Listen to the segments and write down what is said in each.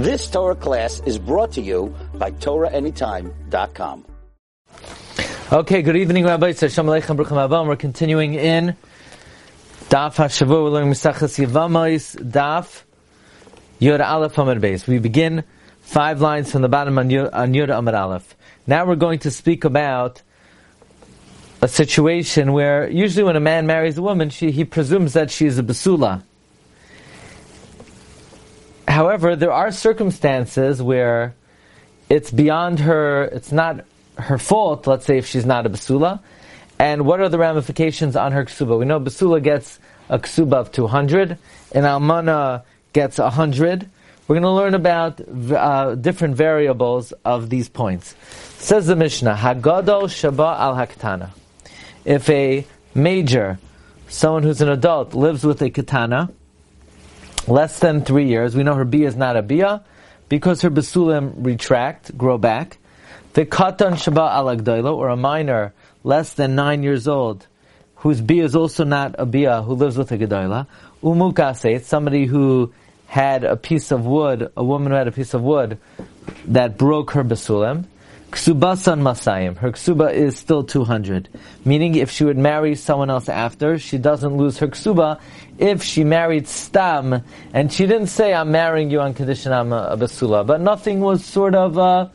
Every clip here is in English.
This Torah class is brought to you by TorahAnytime.com. Okay, good evening, Rabbi. Shalom Aleichem. We're continuing in Daf HaShavua. We're learning Mesachas Yevamos, Daf Yod Aleph Amid Beis. We begin five lines from the bottom on Yod, on Yod Amid Aleph. Now we're going to speak about a situation where usually when a man marries a woman, she, he presumes that she is a basula. However, there are circumstances where it's beyond her, it's not her fault, let's say if she's not a basula, and what are the ramifications on her ksuba? We know basula gets a ksuba of 200, and almana gets 100. We're going to learn about uh, different variables of these points. Says the Mishnah, Hagadol Shaba al Haktana. If a major, someone who's an adult, lives with a katana, less than three years, we know her bia is not a bia, because her basulim retract, grow back. The katan shaba alagdaila, or a minor less than nine years old, whose bia is also not a bia, who lives with a gedaila. Umukase, somebody who had a piece of wood, a woman who had a piece of wood that broke her basulim. Ksubasan Masayim. Her ksuba is still 200. Meaning if she would marry someone else after, she doesn't lose her ksuba. If she married Stam, and she didn't say, I'm marrying you on condition I'm a, a basula, but nothing was sort of, uh,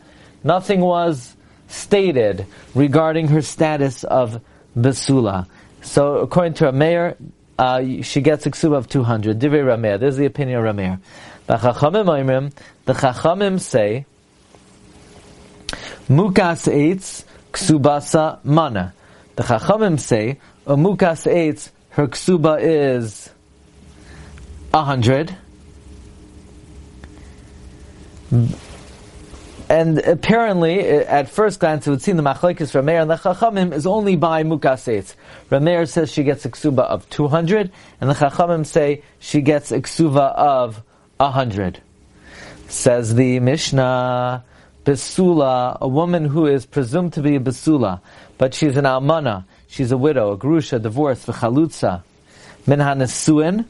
nothing was stated regarding her status of basula. So according to Rameir, uh, she gets a ksuba of 200. Divrei Rameir. This is the opinion of Rameir. The Chachamim say, Mukas eitz ksubasa mana. The Chachamim say mukas eitz her ksuba is a hundred. And apparently, at first glance, it would seem the machlekes Rameir and the Chachamim is only by mukas eitz. Rameir says she gets a ksuba of 200, and the Chachamim say she gets a ksuba of 100. Says the Mishnah, Besula, a woman who is presumed to be a Besula, but she's an Almana, she's a widow, a Grusha, divorced, V'chalutza, Min HaNesuin,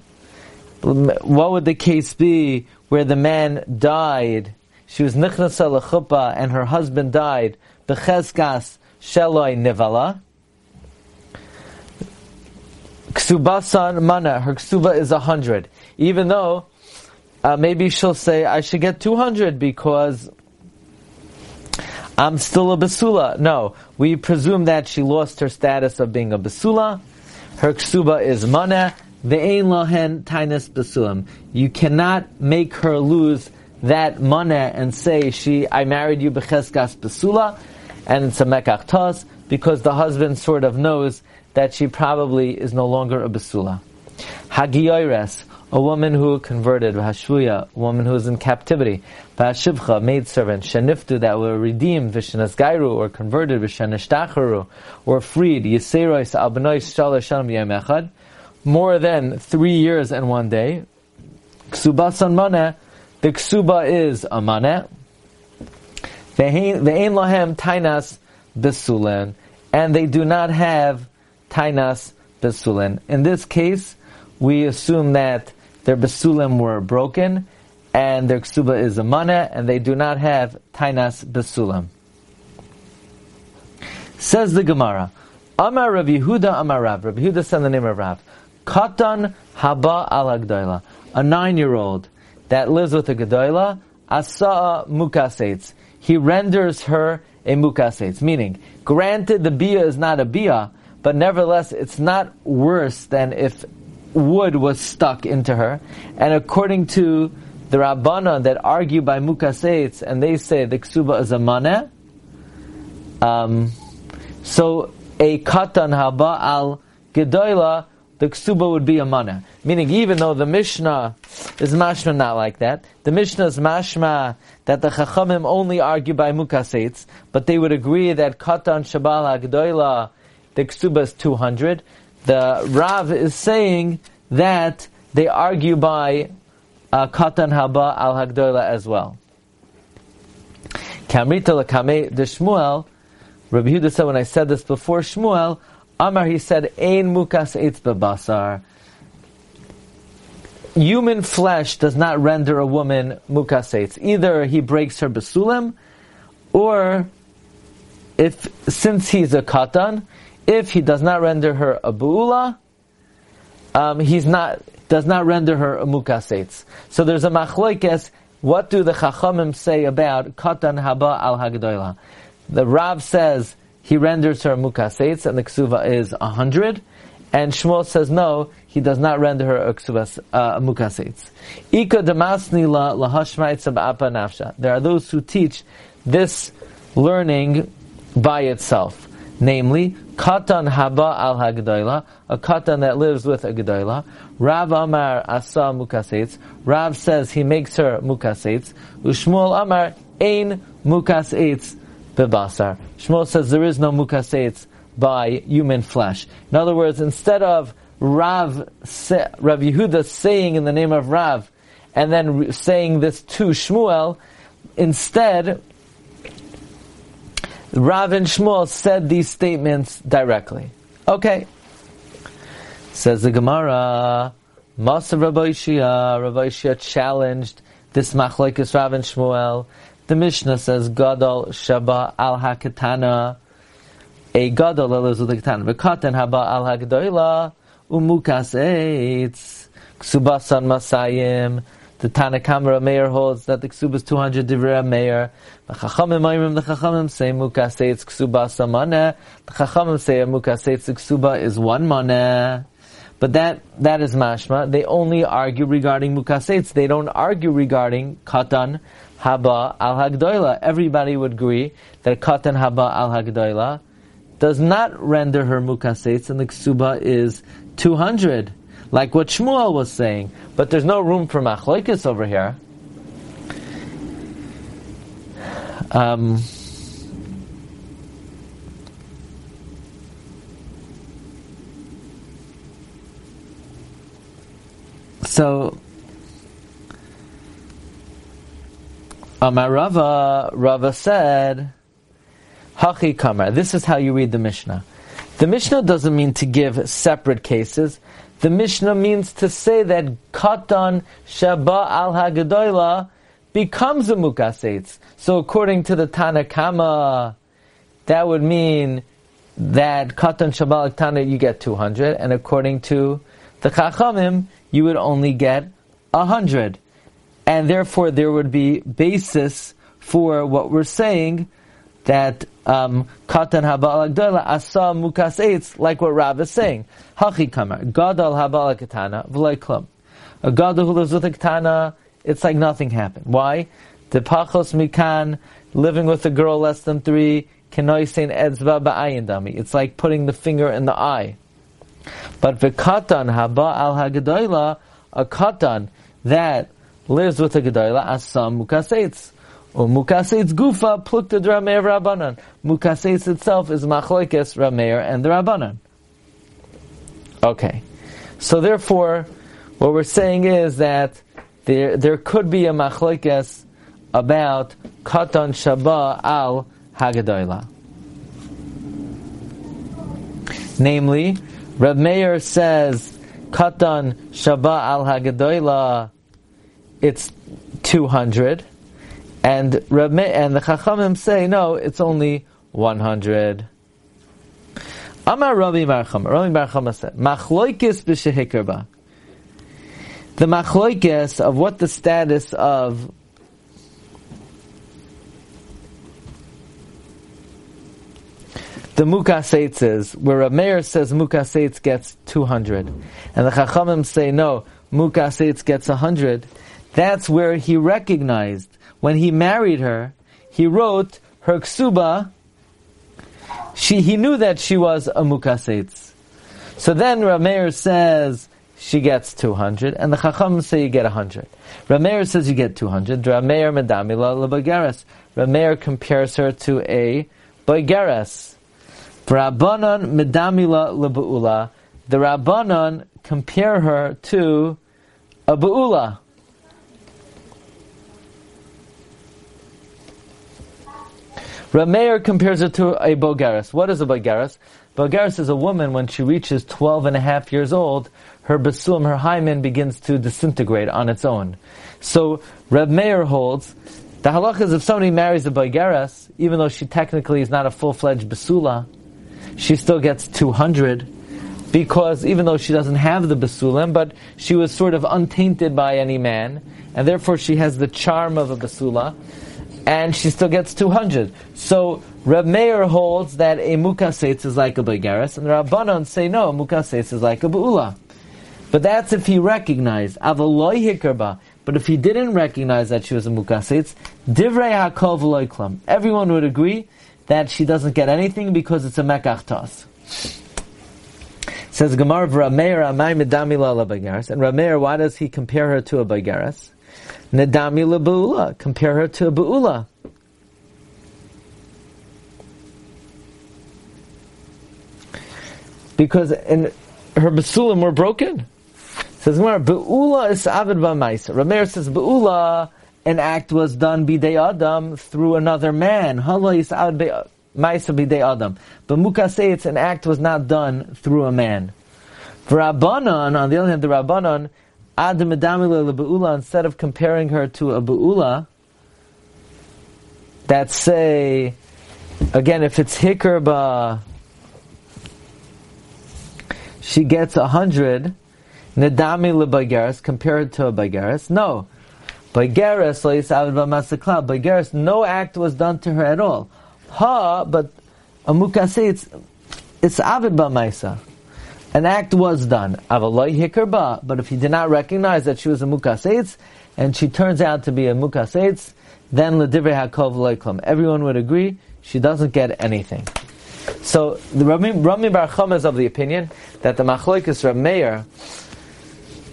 what would the case be where the man died, she was Nichnasa L'chuppah, and her husband died, B'cheskas Sheloi Nivala, Ksubasan Mana, her ksuba is a hundred. Even though, uh, maybe she'll say, I should get 200 because I'm still a basula. No, we presume that she lost her status of being a basula. Her ksuba is mana. Ve'ein lohen tainis basulam. You cannot make her lose that mana and say she, I married you becheskas basula, and it's a mekach tos, because the husband sort of knows that she probably is no longer a basula. Hagiyoires, a woman who converted, V'hashvuya, a woman who is in captivity, V'hashivcha, maidservant, Sheniftu, that were redeemed, V'shenas Gairu, or converted, V'shenishtacharu, or freed, Yiserois, Abanois, Shalosh, Shalom, Yom Echad, more than three years and one day. Ksubasan Maneh, the ksuba is a maneh. Ve'ein lahem tainas besulen, and they do not have tainas besulen. In this case, we assume that their besulim were broken, and their ksuba is a mana, and they do not have tainas besulim. Says the Gemara, Amar Rav Yehuda Amar Rav. Rav Yehuda said the name of Rav. Katan haba al a nine-year-old that lives with a gedola, asa mukasetz. He renders her a mukasetz. Meaning, granted the bia is not a bia, but nevertheless it's not worse than if wood was stuck into her. And according to the Rabbana that argue by Mukaseitz, and they say the ksuba is a maneh, um, so a katan haba al gedoila, the ksuba would be a maneh. Meaning, even though the Mishnah is mashma not like that, the Mishnah is mashma that the Chachamim only argue by Mukaseitz, but they would agree that katan shabal gedoila, the ksuba is 200, the Rav is saying that they argue by uh, Katan Haba al Hagdola as well. Kamrita lakame de Shmuel, Rabbi Yehuda said when I said this before Shmuel, Amar he said, Ein mukas eitz basar. human flesh does not render a woman mukasetz. Either he breaks her basulim, or if since he's a katan, if he does not render her a bu'ula, um, he's not does not render her a. So there's a machloikes. What do the chachamim say about katan haba al hagdoila? The Rav says he renders her mukasetz, and the ksuva is a hundred. And Shmuel says no, he does not render her a uh, mukasetz. Ika demasni la apa nafsha. There are those who teach this learning by itself, namely katan haba al hagdoila, a katan that lives with a gedoila. Rav Amar asa mukasetz. Rav says he makes her mukasetz. Ushmuel Amar ein mukasetz bebasar. Shmuel says there is no mukasetz by human flesh. In other words, instead of Rav, Rav Yehuda saying in the name of Rav, and then saying this to Shmuel, instead, Rav and Shmuel said these statements directly. Okay. Says the Gemara, Masa Rabbi Shia, challenged this machlekes Rav and Shmuel. The Mishnah says, Gadol Shaba al Hakatana, a Gadol with the Katana. V'katan haba al Hagdoila, umukas eitz, ksubasan masayim, the Tanakama Meir holds that the ksuba is 200 divrei Meir. The Chachamim Mayrim, the Chachamim say mukaseitz ksuba samane. The Chachamim say a mukaseitz ksuba is one maneh. But that, that is mashma. They only argue regarding mukaseitz. They don't argue regarding katan haba al hagdoila. Everybody would agree that katan haba al hagdoila does not render her mukaseitz and the ksuba is 200. Like what Shmuel was saying. But there's no room for machlokes over here. Um, So, Amarava, Rava said, Hachi Kamar. This is how you read the Mishnah. The Mishnah doesn't mean to give separate cases. The Mishnah means to say that Katan Shaba al Hagadoila becomes a Mukasetz. So according to the Tanakama, that would mean that Katan Shaba al Tana you get 200, and according to the Chachamim, you would only get 100. And therefore there would be basis for what we're saying that um, katan habal agdala asa mukas eitz, like what Rav is saying. Hachi kamar gadal habal katana v'lay klum. A gadol who lives with a katana, it's like nothing happened. Why? The pachos mikan living with a girl less than three kenoisein edzba ba'ayin dami. It's like putting the finger in the eye. But v'katan haba al hagadoila, a katan that lives with a gedoila asam mukas eitz. Or mukaseitz gufa plukta drameir rabbanan. Mukaseitz itself is machlokes rameir and the rabbanan. Okay, so therefore, what we're saying is that there there could be a machlokes about katan shaba al hagadoila. Namely, Rab Meir says katan shaba al hagadoila. It's two hundred and Rab and the Chachamim say, no, it's only 100. Amar Rami bar Chama, Rabbi Barcham said, Machloikis b'shehikirba. The machloikis of what the status of the mukaseitz is, where a mayor says mukaseitz gets 200, and the chachamim say no, mukaseitz gets 100, that's where he recognized when he married her, he wrote her ksuba. She, he knew that she was a mukasetz. So then Rameir says she gets 200, and the Chacham say you get 100. Rameir says you get 200. Rameir medamila lebagares. Rameir compares her to a bagares. Rabbanon medamila lebuula. The Rabbanon compare her to a buula. Rameir compares it to a bogaris. What is a bogaris? Bogaris is a woman when she reaches 12 and a half years old, her basum, her hymen begins to disintegrate on its own. So Reb Meir holds the halach is if somebody marries a bogaris, even though she technically is not a full-fledged basula, she still gets 200 because even though she doesn't have the basulim, but she was sort of untainted by any man, and therefore she has the charm of a basula, and she still gets 200. So Reb Meir holds that a mukasetz is like a begaris, and the Rabbanon say no, a mukasetz is like a bu'ula. But that's if he recognized, avaloi hikerba, but if he didn't recognize that she was a mukasetz, divrei hakol v'loiklam. Everyone would agree that she doesn't get anything because it's a mekach Says Gemara Rameir Amai Medami La Bagaras. And Rameir, why does he compare her to a Bagaras? Nedami La. Compare her to a Beula. Because in her Basulim were broken. Says Gemara, Beula is Avid Bamaisa. Rameir says Beula, an act was done bidei Adam through another man. Hala is Avid Ma'isa b'dei Adam. But Mukasei, an act was not done through a man. For Rabbanon, on the other hand, the Rabbanon, Be'ula, instead of comparing her to a Be'ula, that say, again, if it's Hikerba, she gets a hundred, Nadami lebagaris compared to a bagaris. No. Bagaris, Bagaris, no act was done to her at all. Ha, but a mukase, it's, it's avid b'maisa. An act was done. But if he did not recognize that she was a mukaseitz, and she turns out to be a mukaseitz, then ledivrei hakov loiklam. Everyone would agree she doesn't get anything. So the Rami, Rami Bar is of the opinion that the Machloikis Rav Meir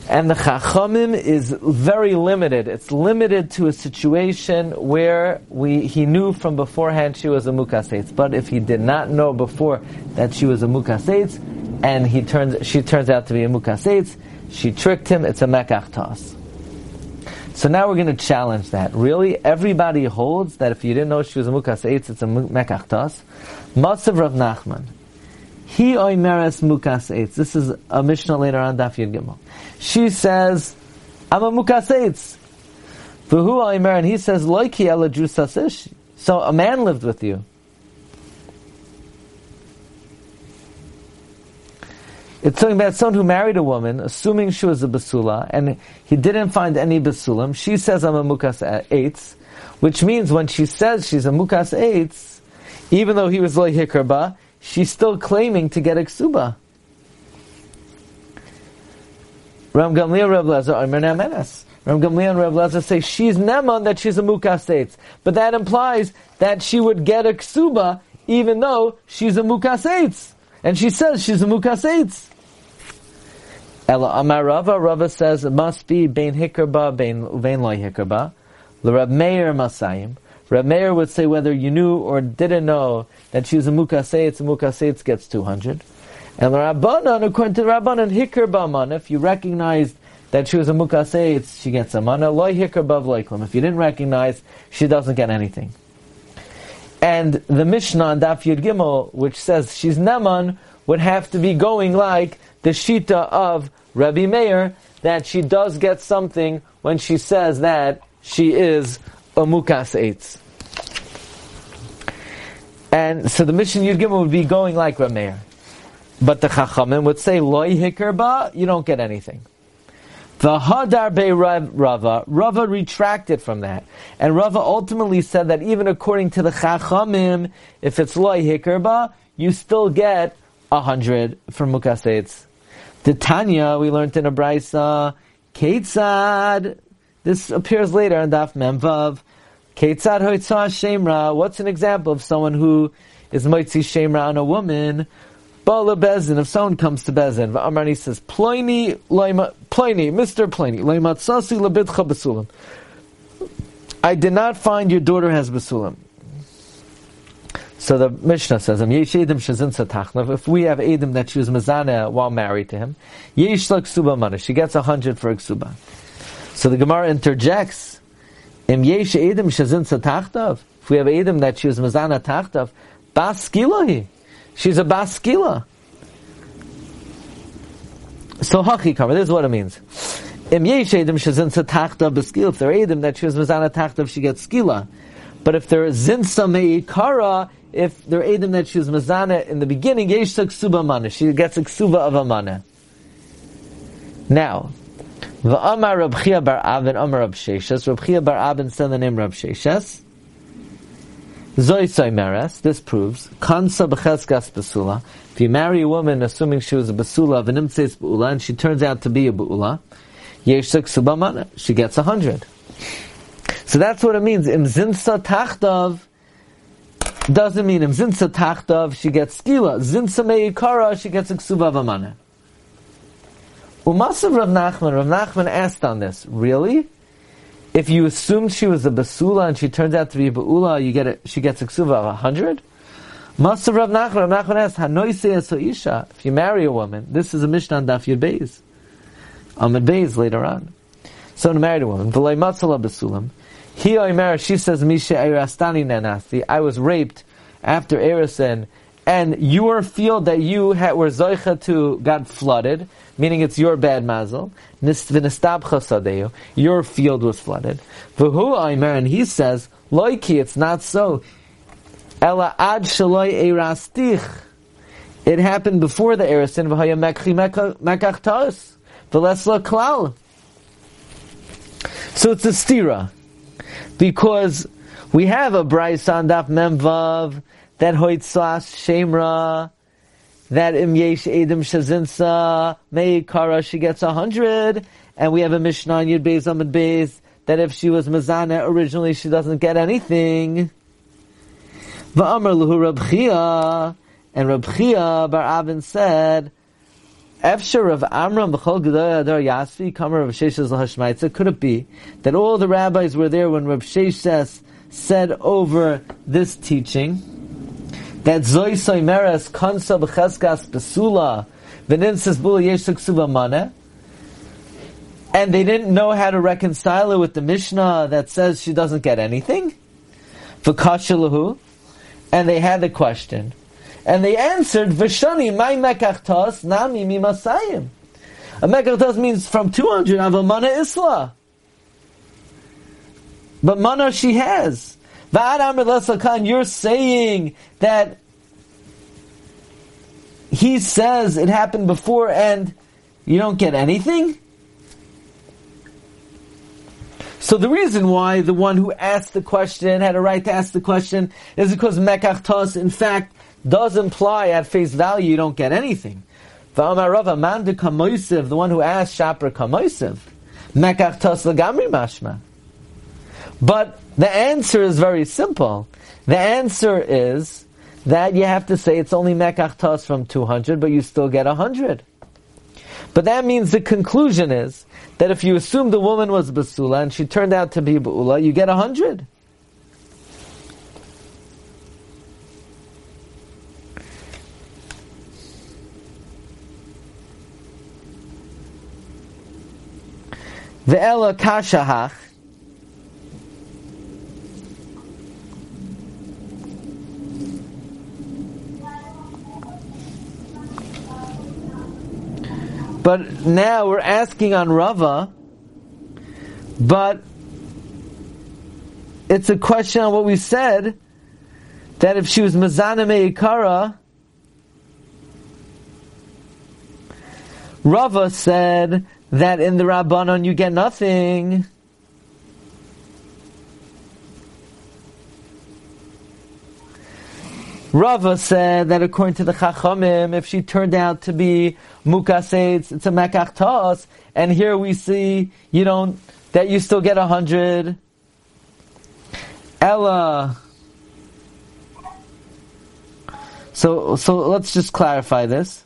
and the Chachamim is very limited. It's limited to a situation where we, he knew from beforehand she was a mukasetz. But if he did not know before that she was a mukasetz, and he turns, she turns out to be a mukasetz, she tricked him, it's a mekach So now we're going to challenge that. Really, everybody holds that if you didn't know she was a mukasetz, it's a mekach tas. Matzav Rav Nachman. He oimeres mukaseitz. This is a Mishnah later on, Daf Yud Gimel. She says, I'm a mukas eitz. V'hu oimer, and he says, loiki ela. So a man lived with you. It's talking about someone who married a woman, assuming she was a basula, and he didn't find any basulim. She says, I'm a mukas eitz, which means when she says she's a mukas eitz, even though he was loy hikarba, she's still claiming to get a ksuba. Ram Gamliel Rav Lezer are Menas. Ram Gamliel and Rav Lezer say she's neman that she's a mukas Eitz. but that implies that she would get a ksuba even though she's a mukas Eitz. and she says she's a mukas Ella Amar Rava, Rava says it must be bein hikerba, bein vein loy hikerba. The Rab Meir Masayim. Rab Meir would say whether you knew or didn't know that she was a mukaseitz, a mukaseitz gets 200. And the Rabbanan, according to Rabbanan, hikr ba'man, if you recognized that she was a mukaseitz, she gets a mana. Loy hikr ba'v If you didn't recognize, she doesn't get anything. And the Mishnah on Daf Yud Gimel, which says she's Neman, would have to be going like the Shita of Rabbi Meir, that she does get something when she says that she is a mukas eitz. And so the Mishnah Yud Gimel would be going like Rabbi Meir. But the Chachamim would say, Loi Hikerba, you don't get anything. The Hadar Be Rava, Rava retracted from that. And Rava ultimately said that even according to the Chachamim, if it's Loi Hikerba, you still get a hundred from Mukasetz. The Tanya, we learned in a Brisa, Ketzad, this appears later in Daf Memvav, Ketzad hoitzah shemra. What's an example of someone who is moitzi shemra on a woman? Bala bezin. If someone comes to bezin, Amrani says, Pliny, Pliny, Mister Pliny, leimatzasi lebitcha besulim. I did not find your daughter has besulim. So the Mishnah says, If we have Edim that she was Mazana while married to him, Yesh ksuba She gets a hundred for a ksuba. So the Gemara interjects Im yesh satachtav. if we have Adam that she was Mazana Tachtav, Baskilahi. She's a Baskila. So Hachi Kamar, this is what it means. Im Yesh Adam Shazinsa Tachtav if they're Adam that she was Mazana Tachtav, she gets Skila. But if they're Zinsa Meikara, if they're Adam that she was Mazana in the beginning, Yesh Ksuba Mana, she gets a Ksuba of Amana. Now, V'amar Rab Chia bar Avin Amar Rab Sheshes. Rab bar Avin said the name Rab Sheshes. Zoi Soimeres. This proves Kansa b'cheskas basula. If you marry a woman assuming she was a basula, v'nimtzeis b'ula, and she turns out to be a b'ula, yeshik subamana. She gets a hundred. So that's what it means. Im zinsa tachtav doesn't mean im zinsa tachtav she gets skila. Zinsa meikara she gets a ksuba v'mana. Umasav Rav Nachman, Rav Nachman asked on this, really? If you assume she was a basula and she turns out to be a baula, you get a, she gets a ksuva of a hundred? Masav Rav Nachman, Rav Nachman asked, Hanoise isha. If you marry a woman, this is a Mishnah on Daf Yud Beis. Amid Beis later on. So to marry a woman, V'lay matzala basulam. He Omer, she says, Misha Erastani Nanasi, I was raped after Erison, and your field that you had, were Zoicha to got flooded, meaning it's your bad mazel. Your field was flooded. And he says, Loiki, it's not so. Ela ad shaloi erastich. It happened before the Erisin, v'haya mekachtos, v'lesla klal. So it's a stira. Because we have a Brisa on Daf Memvav, that hoitzas shemra, that im yesh edim shazinsa meikara she gets a hundred, and we have a mishnah on Yud Beis Amid Beis that if she was mazana originally she doesn't get anything. Va'amar luhu Rab and Rab Chia bar Avin said. Efshar of Amram b'chol adar yasvi kamer of Sheshes lahashmaitza. Could it be that all the rabbis were there when Rab Sheshes said over this teaching? that Zoy Soimeres Konsa B'cheskas Besula V'ninsis Bula Yeshuk Maneh and they didn't know how to reconcile it with the Mishnah that says she doesn't get anything. V'kashalahu, and they had the question, and they answered V'shani my mekachtos nami mimasayim. A mekachtos means from two hundred of a mana isla, but mana she has. You're saying that he says it happened before and you don't get anything? So the reason why the one who asked the question had a right to ask the question is because mekach in fact, does imply at face value you don't get anything. The one who asked Shapra Kamoisiv, lagamri mashma. But the answer is very simple. The answer is that you have to say it's only mekach from 200, but you still get 100. But that means the conclusion is that if you assume the woman was basula and she turned out to be ba'ula, you get 100. Ve'ela kashahach. But now we're asking on Rava, but it's a question on what we said that if she was Mazana Meikara, Rava said that in the Rabbanon you get nothing. Rava said that according to the Chachamim, if she turned out to be Mukasetz, it's a Mekach Tos, and here we see you don't, that you still get a hundred. Ella. So, so let's just clarify this.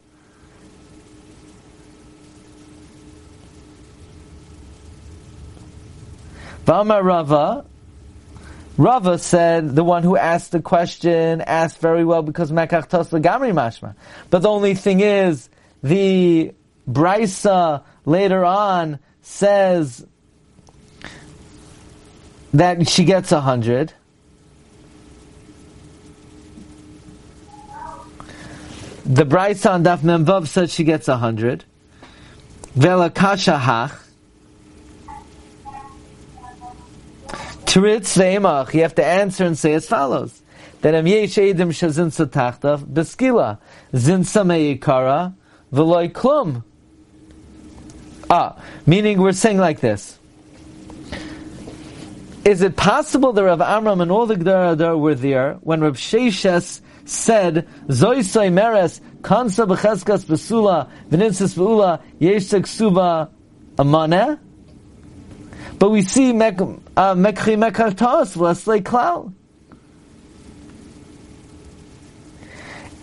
Vama Rava. Rava said, the one who asked the question asked very well because Mekach Tosla Gamri Mashma. But the only thing is, the Brisa later on says that she gets a hundred. The Brisa on Daf Memvav said she gets a hundred. Vela Kasha Hach. Tritz ve'emach. You have to answer and say as follows. That am yesh edim shazin satachtav beskila zin sameikara v'loy klum. Ah, meaning we're saying like this. Is it possible that Rav Amram and all the Gdara were there when Rav Sheshes said, Zoisai meres, kansa b'cheskas b'sula, v'ninsis b'ula, yesh ksuba amane? But we see mekchi uh, mekartos v'leslei klal.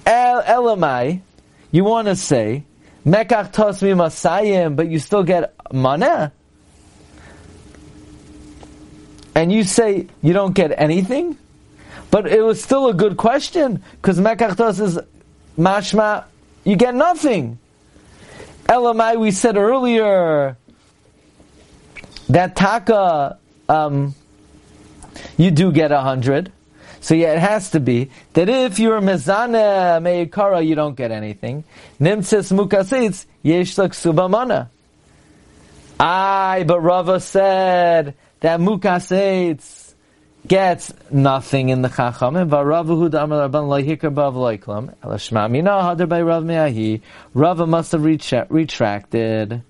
El elamai, you want to say, mekach mi masayim, but you still get maneh and you say you don't get anything, but it was still a good question because mekachtos is mashma, you get nothing. Elamai, we said earlier that taka, um, you do get a hundred. So yeah, it has to be that if you're mezane meikara, you don't get anything. Nimtzis mukasitz yeshlak subamana. Aye, but Rava said that mukaseitz gets nothing in the chachamim. V'Ravahu rabban bav lo iklam. Elashma mina by Rav Meahi. Rava must have retracted.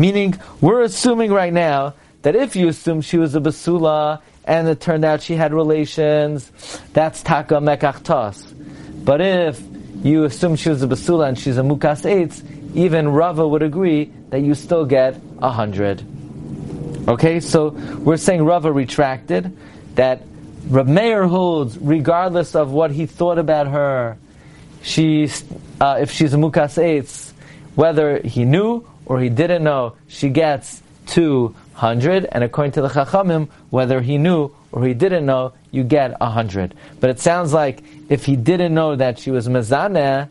Meaning, we're assuming right now that if you assume she was a basula and it turned out she had relations, that's taka mekachtos. But if you assume she was a basula and she's a mukas eitz, even Rava would agree that you still get a hundred. Okay, so we're saying Rava retracted that Rab Meir holds, regardless of what he thought about her, she's uh, if she's a mukas eitz, whether he knew or he didn't know, she gets two hundred, and according to the Chachamim, whether he knew or he didn't know, you get a hundred. But it sounds like if he didn't know that she was Mazana,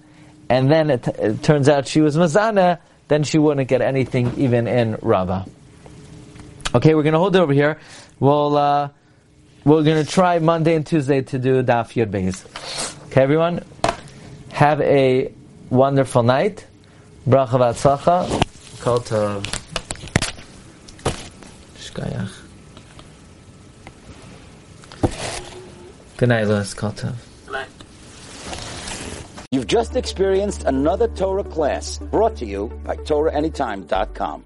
and then it, it turns out she was Mazana, then she wouldn't get anything even in Rava. Okay, we're going to hold it over here. We'll, uh, we're going to try Monday and Tuesday to do Daf Yud Beis. Okay, everyone? Have a wonderful night. Bracha v'atzlacha. Kol tov. Shkayach. Good night, Louis. Kol tov. You've just experienced another Torah class brought to you by TorahAnytime.com.